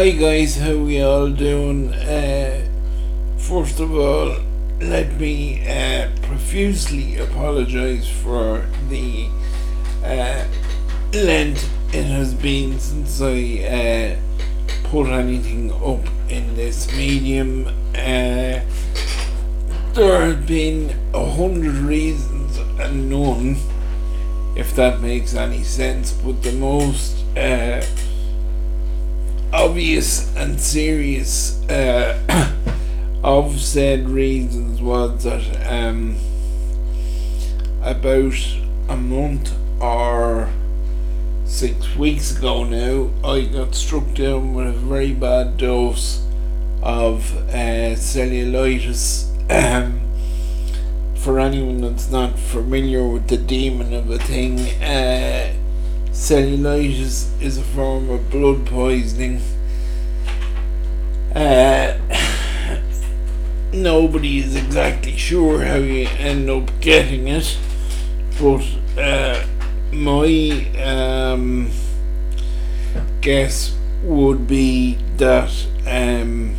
Hi guys, how we all doing? Uh, first of all, let me uh, profusely apologise for the uh, length it has been since I uh, put anything up in this medium. Uh, there have been a hundred reasons and none, if that makes any sense, but the most uh, obvious and serious uh, of said reasons was that um, about a month or six weeks ago now, I got struck down with a very bad dose of uh, cellulitis. Um, for anyone that's not familiar with the demon of a thing, uh, cellulitis is a form of blood poisoning. Uh, nobody is exactly sure how you end up getting it, but uh, my um, guess would be that um,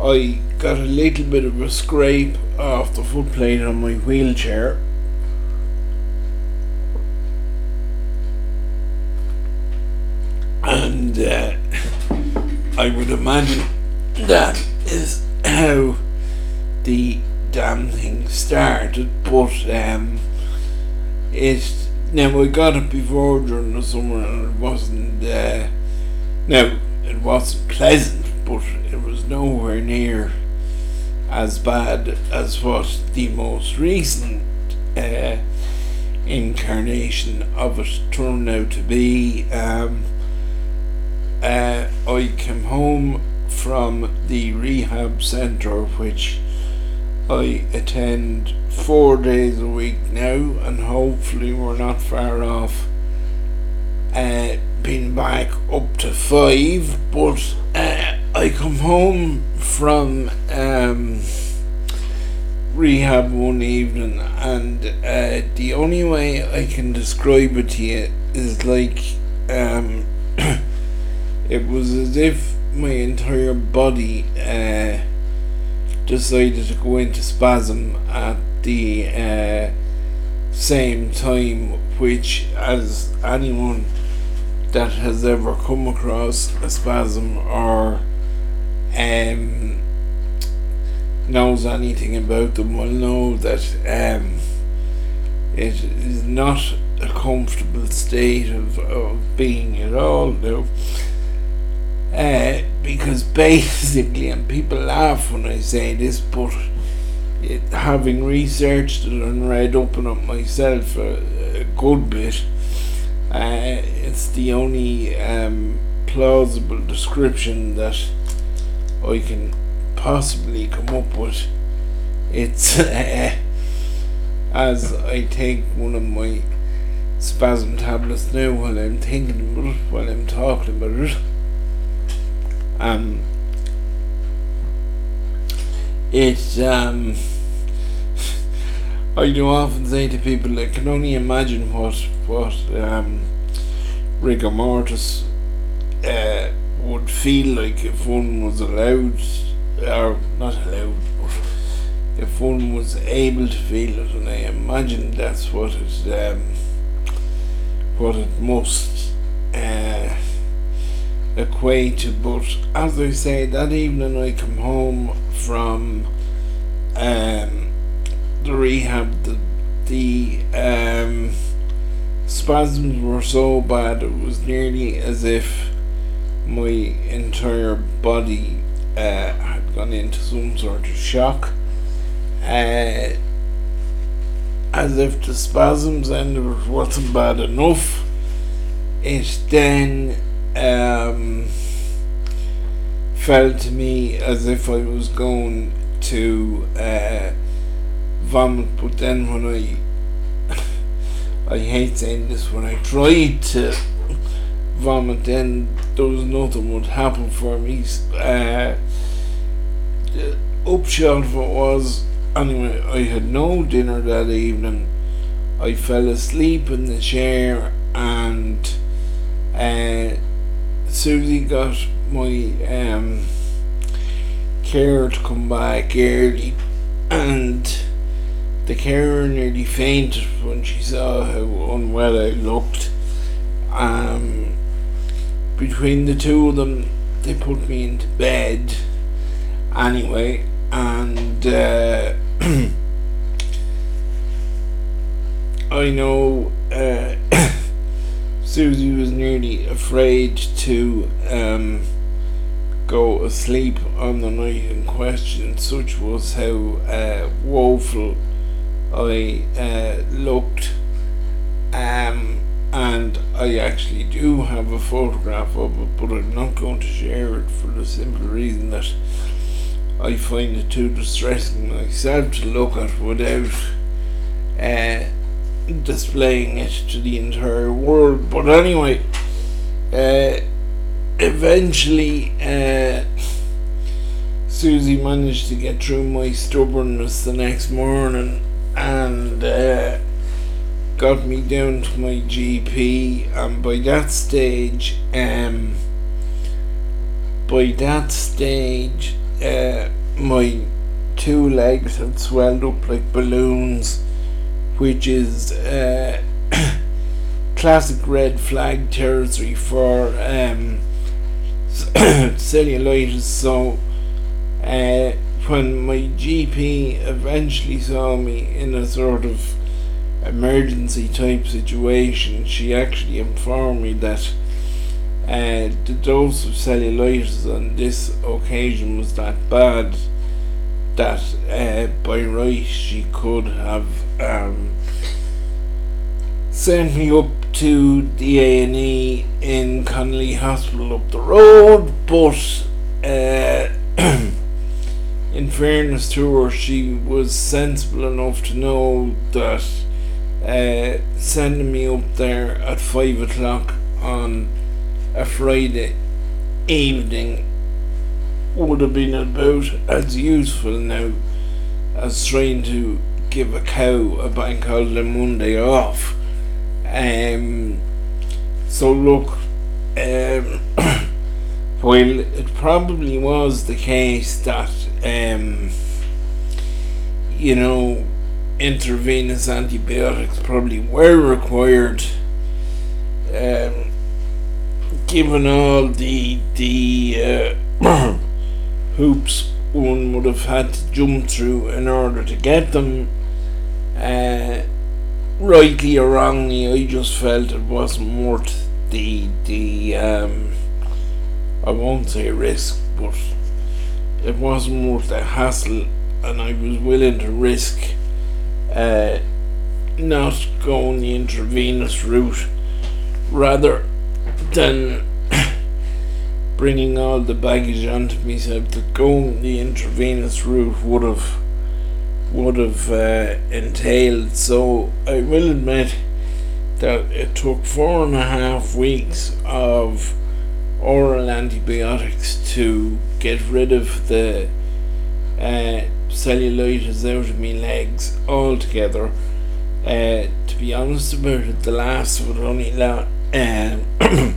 I got a little bit of a scrape off the footplate on my wheelchair. And uh, I would imagine that is how the damn thing started, but um, it now I got it before during the summer and it wasn't uh, now it wasn't pleasant but it was nowhere near as bad as what the most recent uh, incarnation of it turned out to be. Um, uh, I came home from the rehab centre which I attend four days a week now, and hopefully we're not far off uh, being back up to five. But uh, I come home from um, rehab one evening, and uh, the only way I can describe it to you is like um, it was as if my entire body. Uh, decided to go into spasm at the uh, same time, which, as anyone that has ever come across a spasm or um, knows anything about them will know that um, it is not a comfortable state of, of being at all now. Uh, because basically, and people laugh when I say this, but it, having researched it and read up on it myself a, a good bit, uh, it's the only um, plausible description that I can possibly come up with. It's uh, as I take one of my spasm tablets now while I'm thinking about it, while I'm talking about it. Um, it's um, I do often say to people, I can only imagine what what um, rigor mortis uh, would feel like if one was allowed, or not allowed, if one was able to feel it, and I imagine that's what it um, what it must. Uh, but as I say that evening I come home from um, the rehab. The, the um, spasms were so bad it was nearly as if my entire body uh, had gone into some sort of shock. Uh, as if the spasms and it wasn't bad enough. It then um, felt to me as if I was going to uh, vomit, but then when I I hate saying this when I tried to vomit, then there was nothing would happen for me. Uh, the upshot of it was anyway, I had no dinner that evening. I fell asleep in the chair and uh, Susie got my um, care to come back early, and the carer nearly fainted when she saw how unwell I looked. Um, between the two of them, they put me into bed anyway, and uh, I know uh, Susie was nearly afraid to um, go asleep on the night in question, such was how uh, woeful I uh, looked. Um, and I actually do have a photograph of it, but I'm not going to share it for the simple reason that I find it too distressing myself to look at without uh, displaying it to the entire world. But anyway, uh, eventually, uh, Susie managed to get through my stubbornness the next morning and uh, got me down to my GP, and by that stage, um, by that stage, uh, my two legs had swelled up like balloons, which is uh, classic red flag territory for um, cellulitis. So, uh, when my GP eventually saw me in a sort of emergency type situation, she actually informed me that uh, the dose of cellulitis on this occasion was that bad that uh, by right she could have um, sent me up to the A&E in Connolly Hospital up the road, but uh, in fairness to her, she was sensible enough to know that uh, sending me up there at five o'clock on a Friday evening would have been about as useful now as trying to give a cow a bank holiday Monday off. Um, so look, um, while it probably was the case that um, you know intravenous antibiotics probably were required um, given all the the uh, hoops one would have had to jump through in order to get them. Uh, rightly or wrongly I just felt it wasn't worth the the um, I won't say risk but it wasn't worth the hassle and I was willing to risk uh, not going the intravenous route rather than bringing all the baggage onto me, myself that going the intravenous route would have would have uh, entailed so I will admit that it took four and a half weeks of oral antibiotics to get rid of the uh, cellulitis out of my legs altogether. Uh, to be honest about it, the last it only la- um,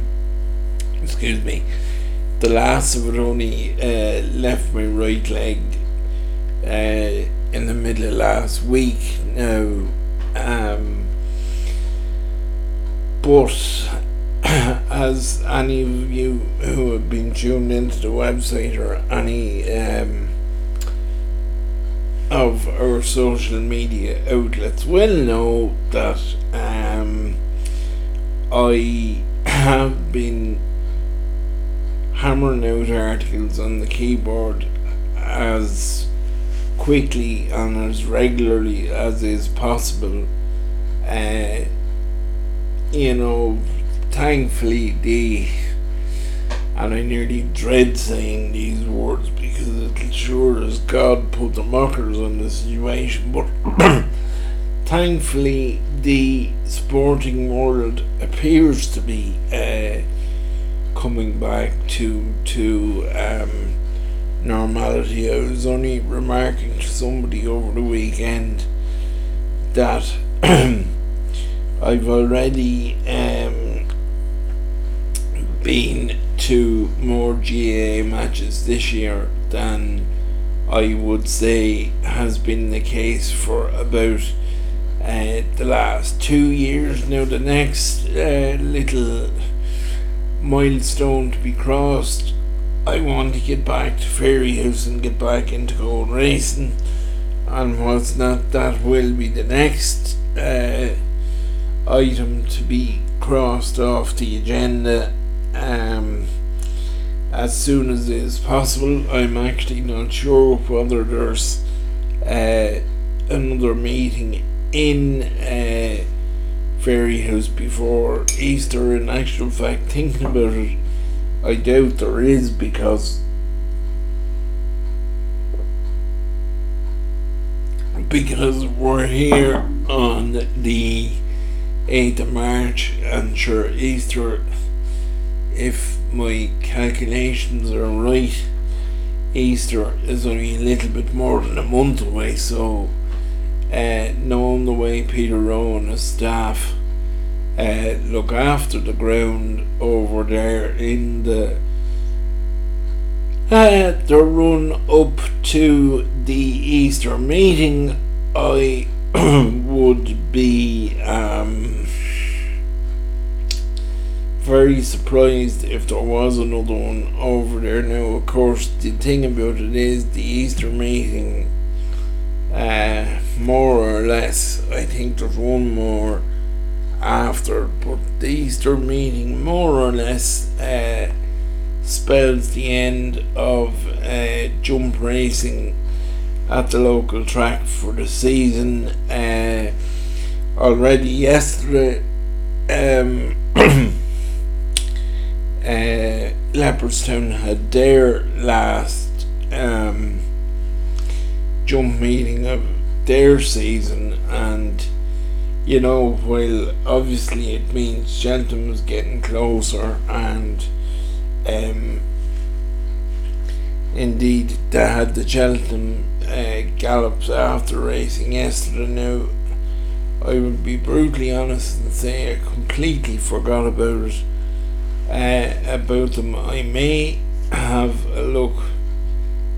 excuse me, the last of it only uh, left my right leg uh, in the middle of last week. Now, um, but as any of you who have been tuned into the website or any um, of our social media outlets will know that um, I have been hammering out articles on the keyboard as quickly and as regularly as is possible. Uh, you know, thankfully, the and I nearly dread saying these words because it sure as God put the mockers on the situation, but thankfully, the sporting world appears to be uh, coming back to to um, normality. I was only remarking to somebody over the weekend that I've already um, been to more GAA matches this year than I would say has been the case for about uh, the last two years. Now, the next uh, little milestone to be crossed, I want to get back to Fairyhouse and get back into gold racing. And what's not, that will be the next uh, item to be crossed off the agenda um, as soon as is possible. I'm actually not sure whether there's uh, another meeting in uh, Fairyhouse before Easter. In actual fact, thinking about it, I doubt there is because because we're here on the 8th of March and sure Easter if my calculations are right Easter is only a little bit more than a month away so uh, knowing the way Peter Roe and his staff uh, look after the ground over there in the uh, the run up to the Easter meeting I would be um, very surprised if there was another one over there. Now, of course, the thing about it is the Easter meeting, uh, more or less, I think there's one more after, but the Easter meeting, more or less, uh, spells the end of uh, jump racing at the local track for the season. Uh, already yesterday, um, uh, Leopardstown had their last um, jump meeting of their season, and you know, while obviously it means Cheltenham getting closer, and um, indeed they had the Cheltenham uh, gallops after racing yesterday. Now, I would be brutally honest and say I completely forgot about it. Uh, about them, I may have a look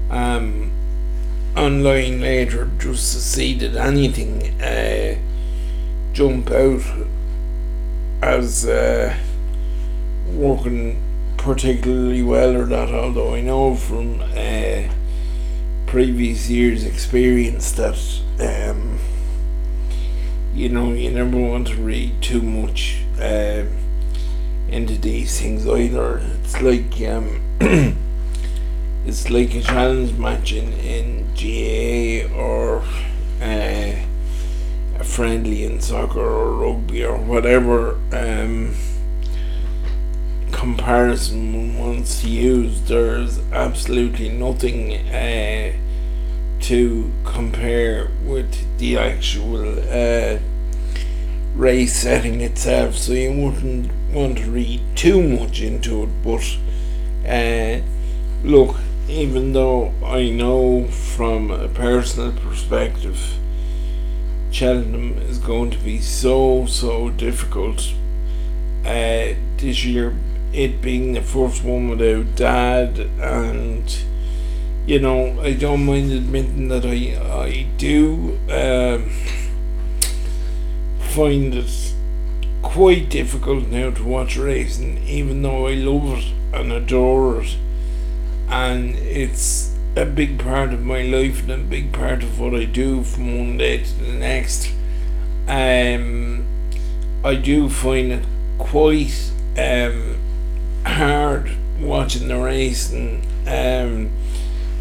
um, online later just to see did anything uh, jump out as uh, working particularly well or not. Although I know from uh, previous years' experience that um, you know you never want to read too much uh, into these things either. It's like um, it's like a challenge match in in GAA or uh, a friendly in soccer or rugby or whatever. Um, comparison one wants to use there's absolutely nothing uh, to compare with the actual uh, race setting itself, so you wouldn't want to read too much into it. But uh, look, even though I know from a personal perspective, Cheltenham is going to be so so difficult uh, this year. It being the first one without dad and you know, I don't mind admitting that I I do um, find it quite difficult now to watch racing, even though I love it and adore it, and it's a big part of my life and a big part of what I do from one day to the next. Um, I do find it quite um, hard watching the racing. Um,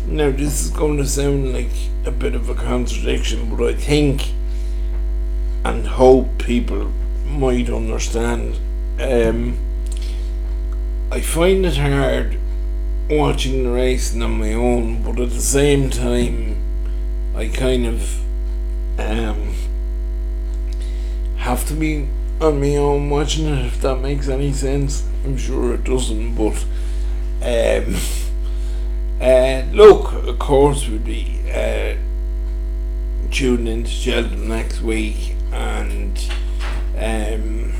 now, this is going to sound like a bit of a contradiction, but I think and hope people might understand. Um, I find it hard watching the racing on my own, but at the same time, I kind of um, have to be on my own watching it, if that makes any sense. I'm sure it doesn't, but. Um, uh, look, of course, we'll be uh, tuning into Cheltenham next week, and um,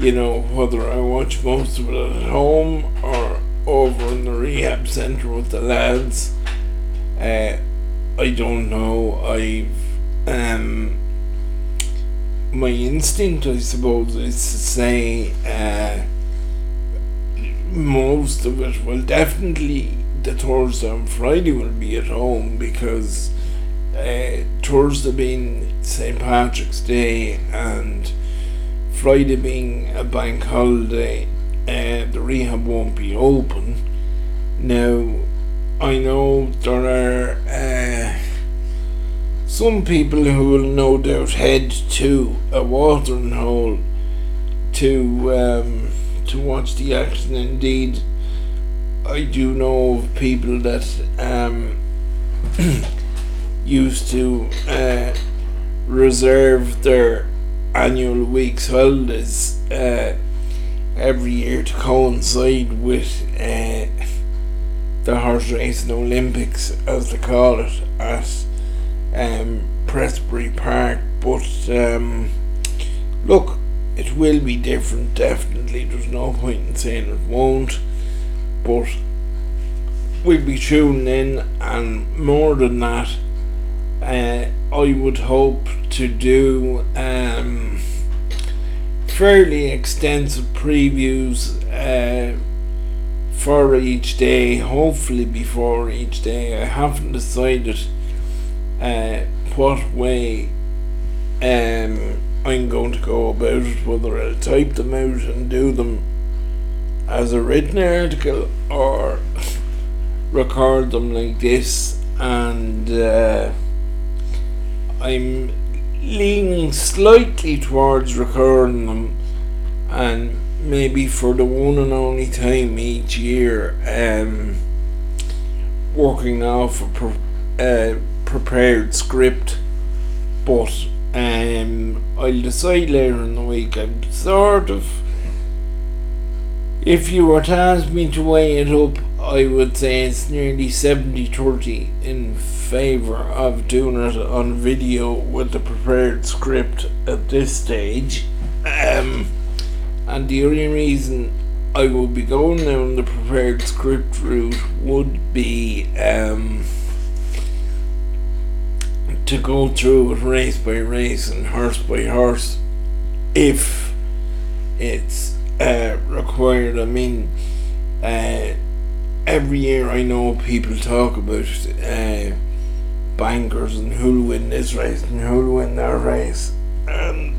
you know, whether I watch most of it at home or over in the rehab centre with the lads. Uh, I don't know. I've um, my instinct, I suppose, is to say uh, most of it. Well, definitely the Thursday and Friday will be at home because uh, Thursday being St Patrick's Day and Friday being a bank holiday, uh, the rehab won't be open. Now, I know there are uh, some people who will no doubt head to a watering hole to um, to watch the action. Indeed, I do know of people that um, used to uh, reserve their annual week's holidays uh, every year to coincide with uh, the horse racing Olympics, as they call it, at um, Prestbury Park. But um, look, it will be different, definitely. There's no point in saying it won't. But we'll be tuning in, and more than that, uh, I would hope to do um, fairly extensive previews uh, for each day, hopefully before each day. I haven't decided uh, what way um, I'm going to go about it, whether I'll type them out and do them as a written article or record them like this and uh, I'm leaning slightly towards recording them and maybe for the one and only time each year um, working off a pre- uh, prepared script. But um, I'll decide later in the week I'm sort of if you were to ask me to weigh it up I would say it's nearly 70 30 in favour of doing it on video with the prepared script at this stage. Um, and the only reason I would be going down the prepared script route would be um, to go through it race by race and horse by horse if it's uh, required. I mean, uh, every year I know people talk about uh, bankers and who'll win this race and who'll win that race. And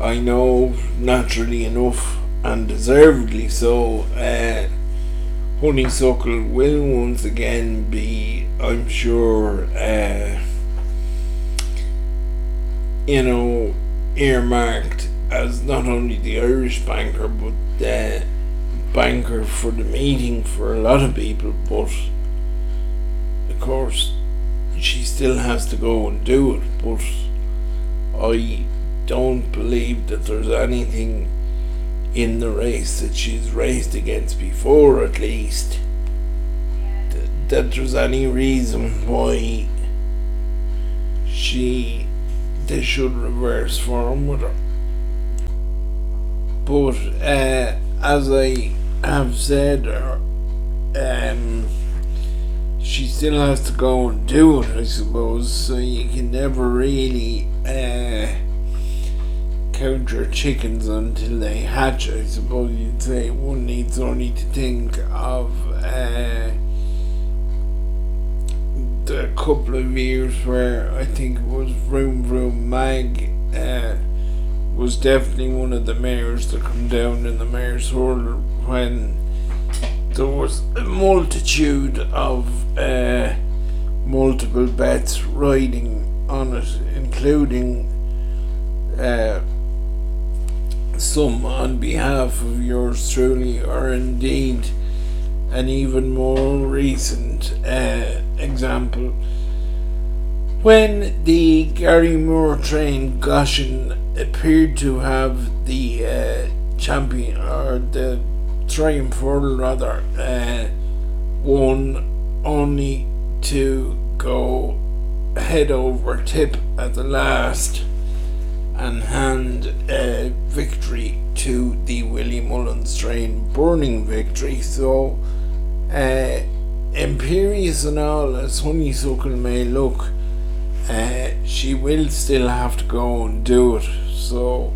I know naturally enough and deservedly so, uh, Honeysuckle will once again be, I'm sure, uh, you know, earmarked as not only the Irish banker but the banker for the meeting for a lot of people, but of course she still has to go and do it, but I don't believe that there's anything in the race that she's raced against before, at least, th- that there's any reason why she they should reverse form with her. But uh, as I have said, uh, um, she still has to go and do it, I suppose. So you can never really uh, count your chickens until they hatch. I suppose you'd say one needs only to think of uh, the couple of years where I think it was Vroum Vroum Mag. Uh, was definitely one of the mares that come down in the Mares' Hurdle when there was a multitude of uh, multiple bets riding on it, including uh, some on behalf of yours truly, or indeed an even more recent uh, example. When the Gary Moore train Goshen appeared to have the uh, champion or the triumph rather uh, won only to go head over tip at the last and hand uh, victory to the Willie Mullins train Burning Victory. So, uh, imperious and all as Honeysuckle may look, uh, she will still have to go and do it. So,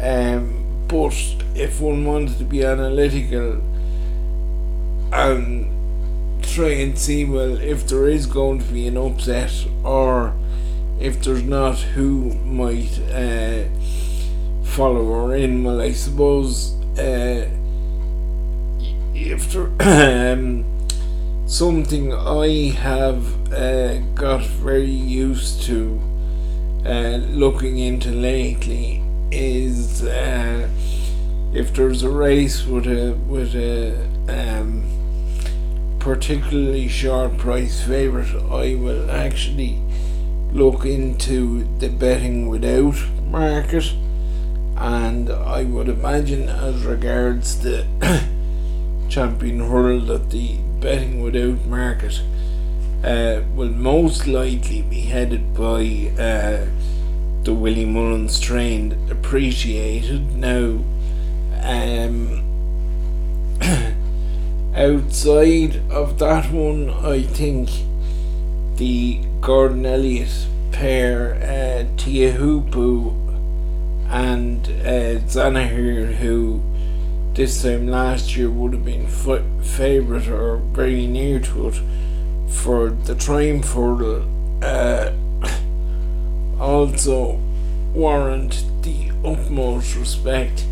um, but if one wanted to be analytical and try and see, well, if there is going to be an upset or if there's not, who might uh, follow her in? Well, I suppose uh, if there um, something I have uh, got very used to uh, looking into lately is uh, if there's a race with a with a um, particularly short price favorite, I will actually look into the betting without market, and I would imagine as regards the champion hurdle that the betting without market uh, will most likely be headed by uh, the Willie Mullins trained Appreciate It now. Um, outside of that one, I think the Gordon Elliott pair, uh, Teahupoo and uh, Zanahiyr, who this time last year would have been f- favourite or very near to it for the Triumph Hurdle, uh, also warrant the utmost respect.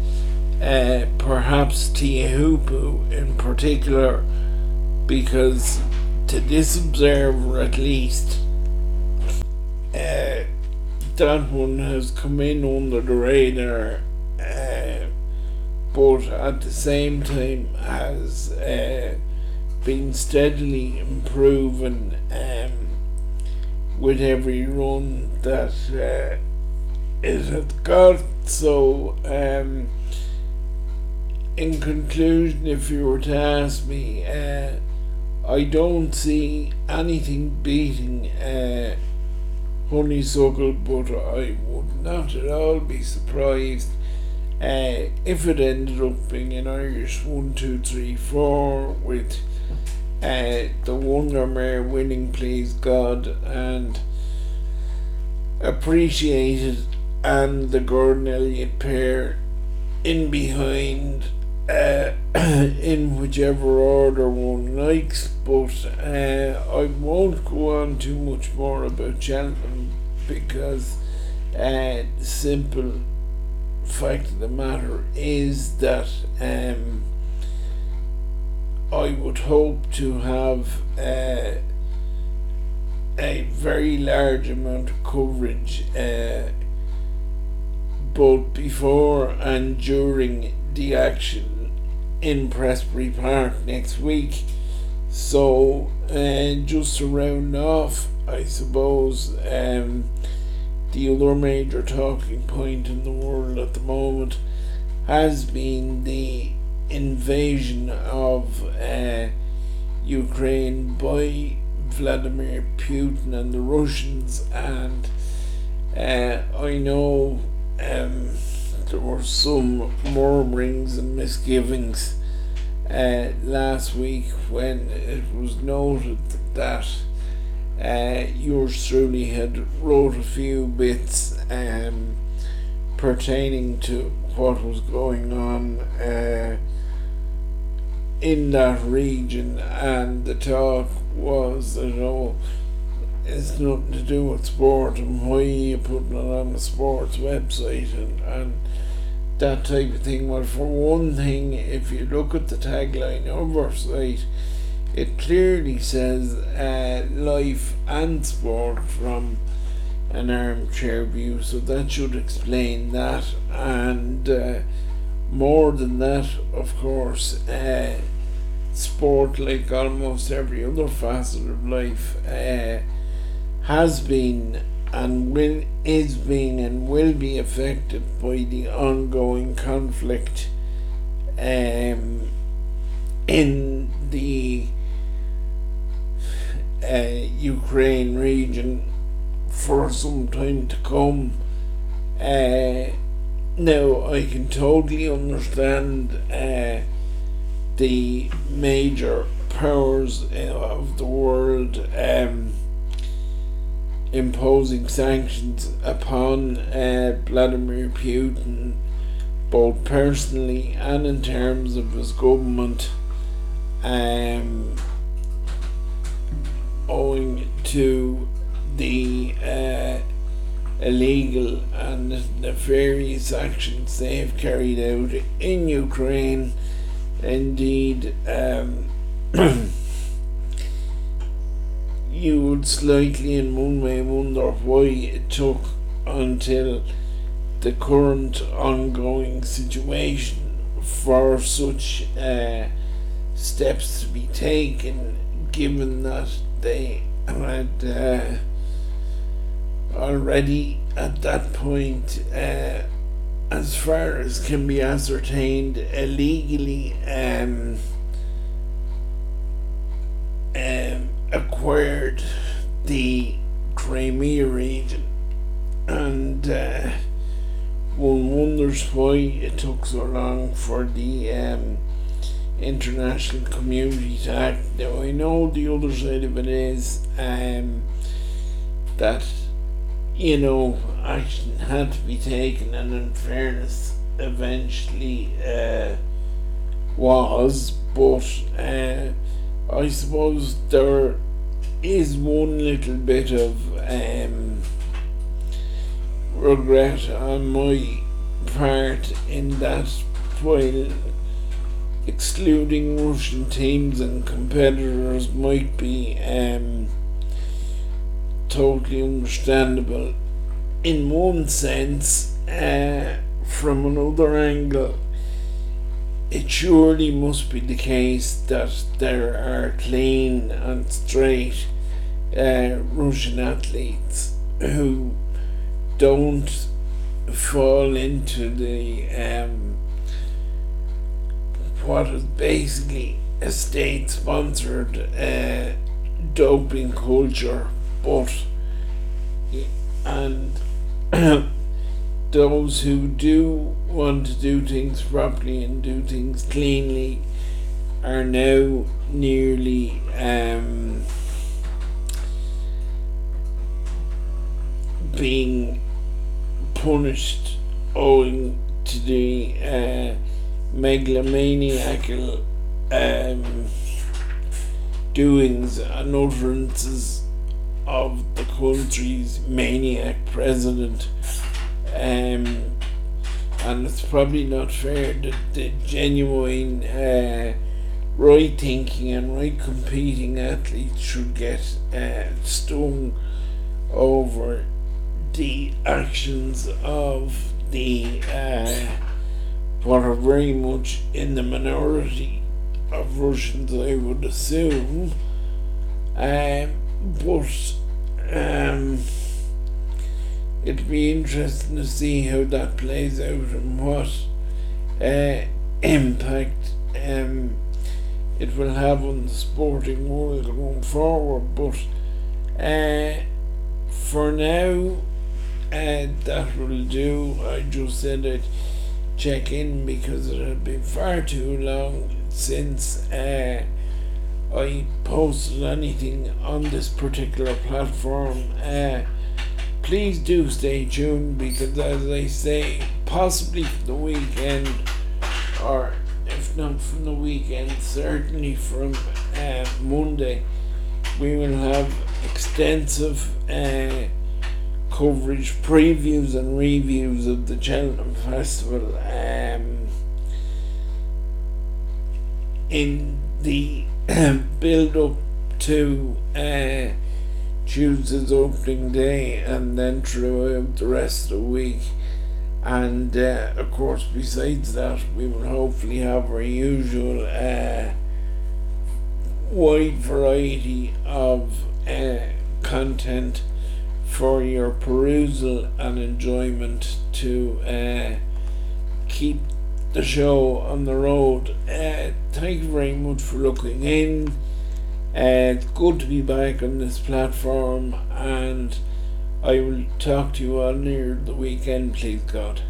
Uh, perhaps Teahupoo in particular, because to this observer at least, uh, that one has come in under the radar, uh, but at the same time has uh, been steadily improving um, with every run that uh, it has got. So, um, in conclusion, if you were to ask me, uh, I don't see anything beating uh, honeysuckle, but I would not at all be surprised uh, if it ended up being an Irish one, two, three, four with uh, the Wonder Mare winning, please God, and Appreciate It, and the Gordon Elliott pair in behind uh, in whichever order one likes, but uh, I won't go on too much more about Cheltenham because uh, simple fact of the matter is that um, I would hope to have a very large amount of coverage uh, both before and during the action in Prestbury Park next week. So, uh, just to round off, I suppose um, the other major talking point in the world at the moment has been the invasion of uh, Ukraine by Vladimir Putin and the Russians, and uh, I know. Um, there were some murmurings and misgivings uh, last week when it was noted that uh, yours truly had wrote a few bits um, pertaining to what was going on uh, in that region, and the talk was that oh, it's nothing to do with sport, and why you putting it on a sports website, and, and that type of thing. Well, for one thing, if you look at the tagline of our site, it clearly says uh, life and sport from an armchair view, so that should explain that. And uh, more than that, of course, uh, sport, like almost every other facet of life, uh, has been and will is being and will be affected by the ongoing conflict um, in the uh, Ukraine region for some time to come. Uh, now I can totally understand uh, the major powers of the world um, imposing sanctions upon uh, Vladimir Putin, both personally and in terms of his government, um, owing to the uh, illegal and nefarious actions they have carried out in Ukraine. Indeed, um, you would slightly in one way wonder why it took until the current ongoing situation for such uh, steps to be taken, given that they had. Uh, already at that point, uh, as far as can be ascertained, illegally um, um, acquired the Crimea region, and uh, one wonders why it took so long for the um, international community to act. Now, I know the other side of it is um, that you know, action had to be taken, and in fairness, eventually uh, was, but uh, I suppose there is one little bit of um, regret on my part in that while excluding Russian teams and competitors might be um, totally understandable in one sense. Uh, from another angle, it surely must be the case that there are clean and straight uh, Russian athletes who don't fall into the um, what is basically a state sponsored uh, doping culture but and those who do want to do things properly and do things cleanly are now nearly um, being punished owing to the uh, megalomaniacal um, doings and utterances of the country's maniac president. Um, and it's probably not fair that the genuine uh, right thinking and right competing athletes should get uh, stung over the actions of the uh, what are very much in the minority of Russians, I would assume. Um, but um, it'd be interesting to see how that plays out and what uh, impact um, it will have on the sporting world going forward. But uh, for now, uh, that will do. I just said I'd check in because it had been far too long since. Uh, I posted anything on this particular platform, uh, please do stay tuned because, as I say, possibly for the weekend, or if not from the weekend, certainly from uh, Monday, we will have extensive uh, coverage, previews, and reviews of the Cheltenham Festival. Um, in the build up to uh, Tuesday's opening day and then throughout the rest of the week. And uh, of course, besides that, we will hopefully have our usual uh, wide variety of uh, content for your perusal and enjoyment to uh, keep the show on the road. Uh, thank you very much for looking in. Uh, it's good to be back on this platform, and I will talk to you all near the weekend, please God.